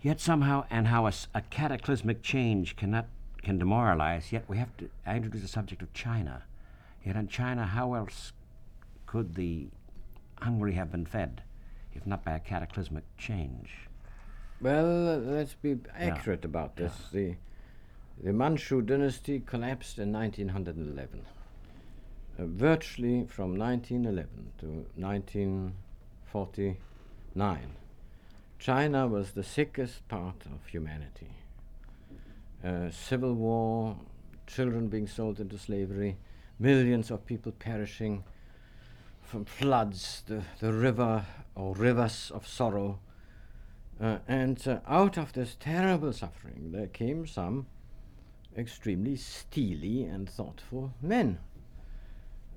Yet somehow, and how a cataclysmic change cannot can demoralize. Yet we have to I introduce the subject of China. Yet in China, how else could the hungry have been fed, if not by a cataclysmic change? Well, let's be accurate about this. The, the Manchu dynasty collapsed in 1911. Uh, virtually from 1911 to 1949, China was the sickest part of humanity. Uh, civil war, children being sold into slavery, millions of people perishing from floods, the, the river or rivers of sorrow. Uh, and uh, out of this terrible suffering, there came some extremely steely and thoughtful men.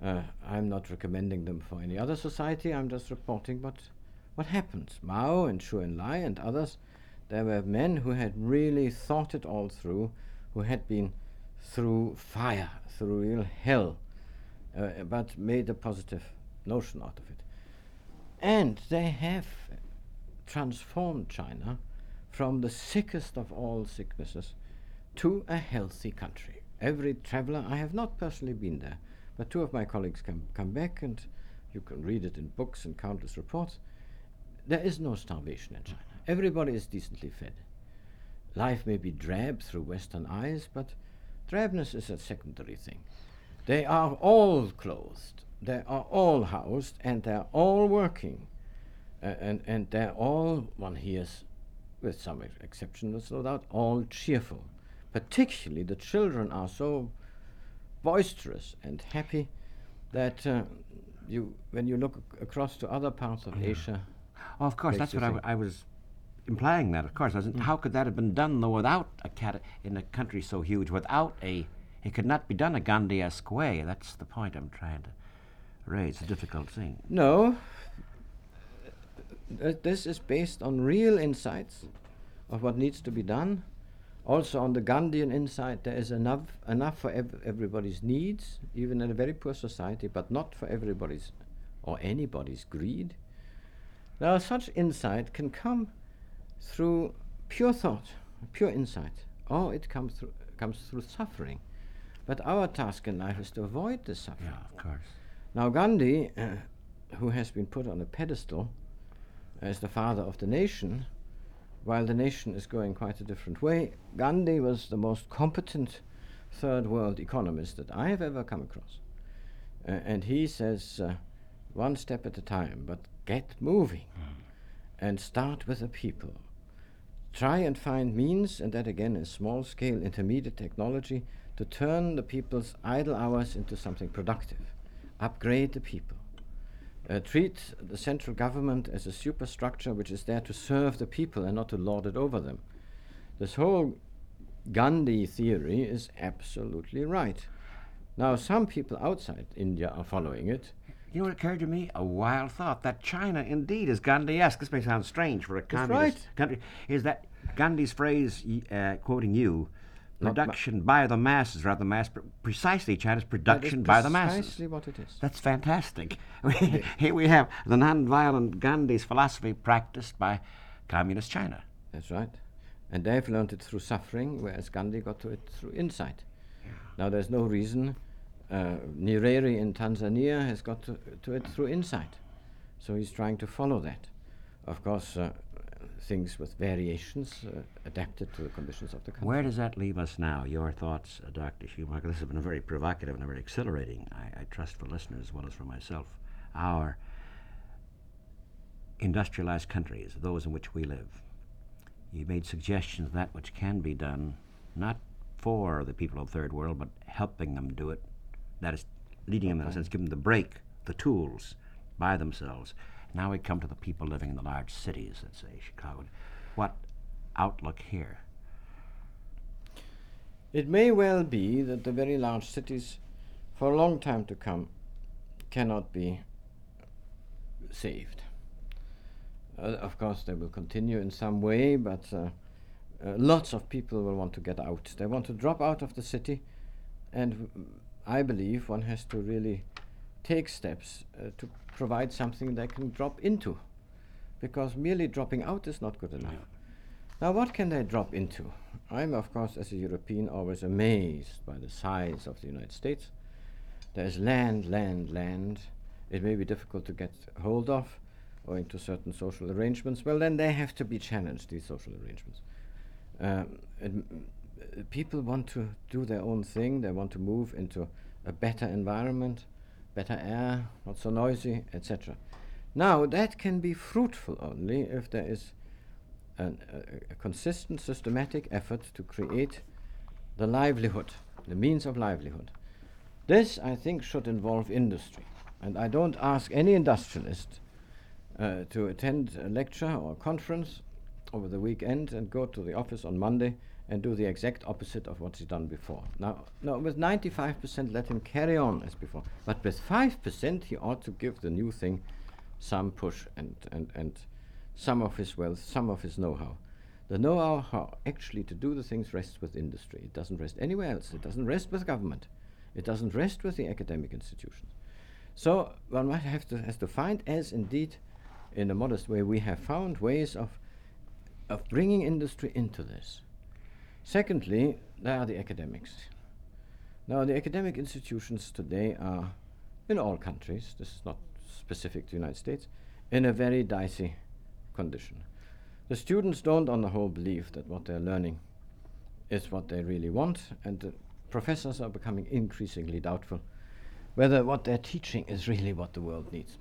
Uh, I'm not recommending them for any other society, I'm just reporting what, what happened. Mao and Zhou Enlai and others, there were men who had really thought it all through, who had been through fire, through real hell, uh, but made a positive notion out of it. And they have transformed China from the sickest of all sicknesses to a healthy country. Every traveler, I have not personally been there, but two of my colleagues come, come back and you can read it in books and countless reports. There is no starvation in China. Everybody is decently fed. Life may be drab through Western eyes, but drabness is a secondary thing. They are all clothed, they are all housed, and they're all working. Uh, and, and they're all, one hears, with some ex- exceptions, no doubt, all cheerful. Particularly the children are so boisterous and happy that uh, you, when you look ac- across to other parts of Asia, Oh, of course, that's what I, w- I was implying. That, of course, was, mm. how could that have been done though without a cat in a country so huge, without a? It could not be done a Gandhi-esque way. That's the point I'm trying to raise. It's A difficult thing. No. Uh, th- This is based on real insights of what needs to be done. Also, on the Gandhian insight, there is enough enough for ev- everybody's needs, even in a very poor society, but not for everybody's or anybody's greed. Now, such insight can come through pure thought, pure insight, or it comes through comes through suffering. But our task in life is to avoid the suffering. Yeah, of course. Now, Gandhi, uh, who has been put on a pedestal as the father of the nation, while the nation is going quite a different way, Gandhi was the most competent third world economist that I have ever come across. Uh, and he says, uh, one step at a time, but get moving and start with the people. Try and find means, and that again is small scale intermediate technology, to turn the people's idle hours into something productive. Upgrade the people. Uh, treat the central government as a superstructure which is there to serve the people and not to lord it over them. This whole Gandhi theory is absolutely right. Now, some people outside India are following it. You know what occurred to me? A wild thought that China indeed is Gandhi-esque. This may sound strange for a communist right. country. Is that Gandhi's phrase, uh, quoting you, Not ma- production by the masses rather than mass, pr- precisely China's production by the masses. Precisely what it is. That's fantastic. Here we have the non-violent Gandhi's philosophy practiced by communist China. That's right. And they've learned it through suffering, whereas Gandhi got to it through insight. Now, there's no reason. Uh, Nyerere in Tanzania has got to, to it through insight. So he's trying to follow that. Of course, uh, things with variations uh, adapted to the conditions of the country. Where does that leave us now? Your thoughts, uh, Dr. Schumacher? This has been very provocative and very exhilarating, I, I trust, for listeners as well as for myself. Our industrialized countries, those in which we live, you made suggestions of that which can be done, not for the people of the third world, but helping them do it. That is, leading them in a sense, giving them the break, the tools by themselves. Now we come to the people living in the large cities, let's say Chicago. What outlook here? It may well be that the very large cities, for a long time to come, cannot be saved. Uh, of course, they will continue in some way, but uh, uh, lots of people will want to get out. They want to drop out of the city, and I believe one has to really take steps uh, to provide something they can drop into, because merely dropping out is not good enough. Now, what can they drop into? I'm, of course, as a European, always amazed by the size of the United States. There's land, land, land. It may be difficult to get hold of owing to certain social arrangements. Well, then they have to be challenged, these social arrangements. Um, people want to do their own thing, they want to move into a better environment, better air, not so noisy, etc. Now, that can be fruitful only if there is an, a, a consistent, systematic effort to create the livelihood, the means of livelihood. This, I think, should involve industry. And I don't ask any industrialist uh, to attend a lecture or a conference over the weekend and go to the office on Monday and do the exact opposite of what he's done before. Now, no, with 95%, let him carry on as before. But with 5%, he ought to give the new thing some push and, and, and some of his wealth, some of his know-how. The know-how how actually to do the things rests with industry. It doesn't rest anywhere else. It doesn't rest with government. It doesn't rest with the academic institutions. So one might have to has to find, as indeed, in a modest way, we have found ways of of bringing industry into this. Secondly, there are the academics. Now, the academic institutions today are, in all countries, this is not specific to the United States, in a very dicey condition. The students don't, on the whole, believe that what they're learning is what they really want, and the professors are becoming increasingly doubtful whether what they're teaching is really what the world needs.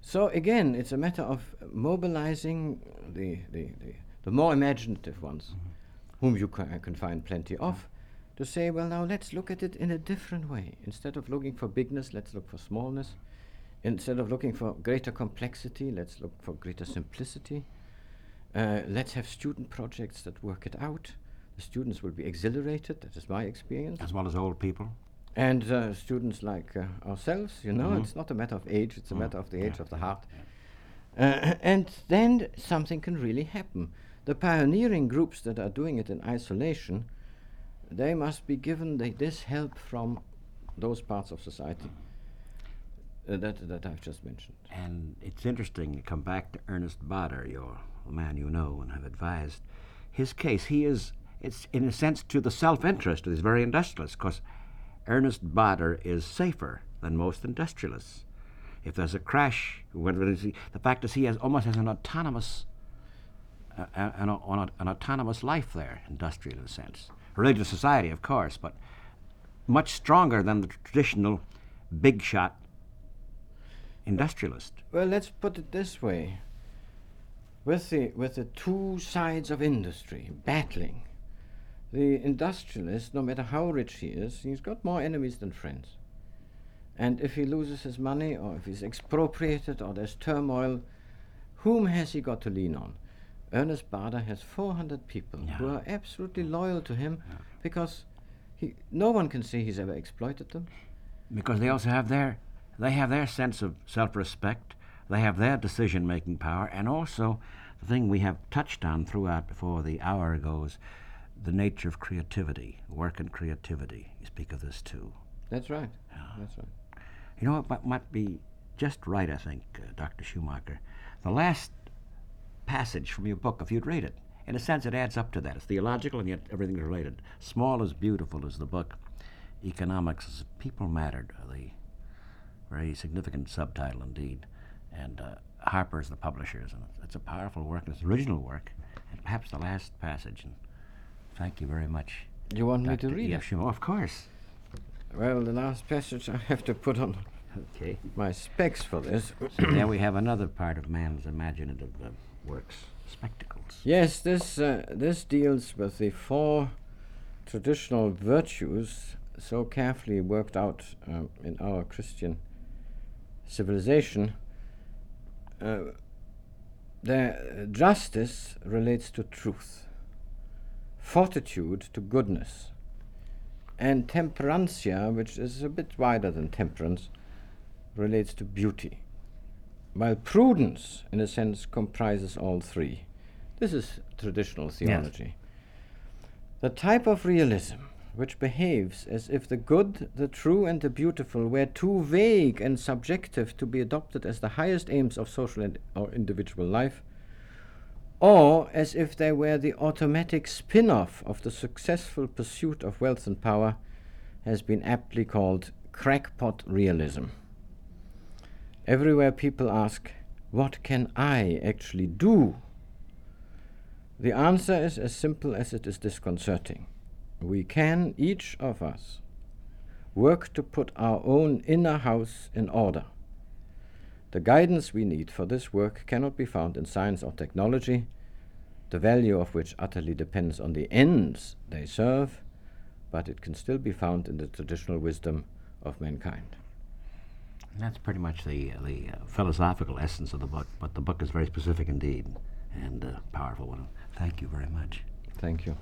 So again, it's a matter of mobilizing the, the, the, the more imaginative ones, mm-hmm. Whom you ca- can find plenty of, to say, well, now let's look at it in a different way. Instead of looking for bigness, let's look for smallness. Instead of looking for greater complexity, let's look for greater simplicity. Uh, let's have student projects that work it out. The students will be exhilarated, that is my experience. As well as old people? And uh, students like uh, ourselves, you know, Mhm. it's not a matter of age, it's a Mm. matter of the age Yeah, of the yeah, heart. Uh, and then something can really happen. The pioneering groups that are doing it in isolation, they must be given the, this help from those parts of society uh, that, that I've just mentioned. And it's interesting to come back to Ernest Bader, your man you know and have advised. His case, he is, it's in a sense to the self-interest of these very industrialists, because Ernest Bader is safer than most industrialists. If there's a crash, the fact is he has almost has an autonomous, an, an, autonomous life there, industrial in a sense. To society, of course, but much stronger than the traditional big shot industrialist. Well, let's put it this way. With the, with the two sides of industry battling, the industrialist, no matter how rich he is, he's got more enemies than friends. And if he loses his money, or if he's expropriated, or there's turmoil, whom has he got to lean on? Ernest Bader has 400 people who are absolutely loyal to him because He, no one can say he's ever exploited them. because they also have their they have their sense of self-respect they have their decision-making power and also the thing we have touched on throughout before the hour goes the nature of creativity work and creativity you speak of this too That's right. That's right. you know what might be just right i think uh, dr schumacher the last passage from your book if you'd read it. In a sense it adds up to that. It's theological and yet everything's related. Small is beautiful is the book. Economics is people mattered the very significant subtitle indeed. And uh, harper's the publishers and it's, a powerful work and it's original work. And perhaps the last passage and thank you very much You want me to read E.F. it? Of course. Well, the last passage I have to put on okay. my specs for this. so there we have another part of man's imaginative uh, works. Spectacles. Yes, this uh, this deals with the four traditional virtues so carefully worked out um, in our Christian civilization. Uh, the justice relates to truth, fortitude to goodness, and temperantia, which is a bit wider than temperance, relates to beauty while prudence, in a sense, comprises all three. This is traditional theology. The type of realism which behaves as if the good, the true, and the beautiful were too vague and subjective to be adopted as the highest aims of social and or individual life, or as if they were the automatic spin off of the successful pursuit of wealth and power, has been aptly called crackpot realism. Everywhere people ask, What can I actually do? The answer is as simple as it is disconcerting. We can, each of us, work to put our own inner house in order. The guidance we need for this work cannot be found in science or technology, the value of which utterly depends on the ends they serve, but it can still be found in the traditional wisdom of mankind. And that's pretty much the the uh, philosophical essence of the book. But the book is very specific indeed, and a powerful one. Thank you very much. Thank you.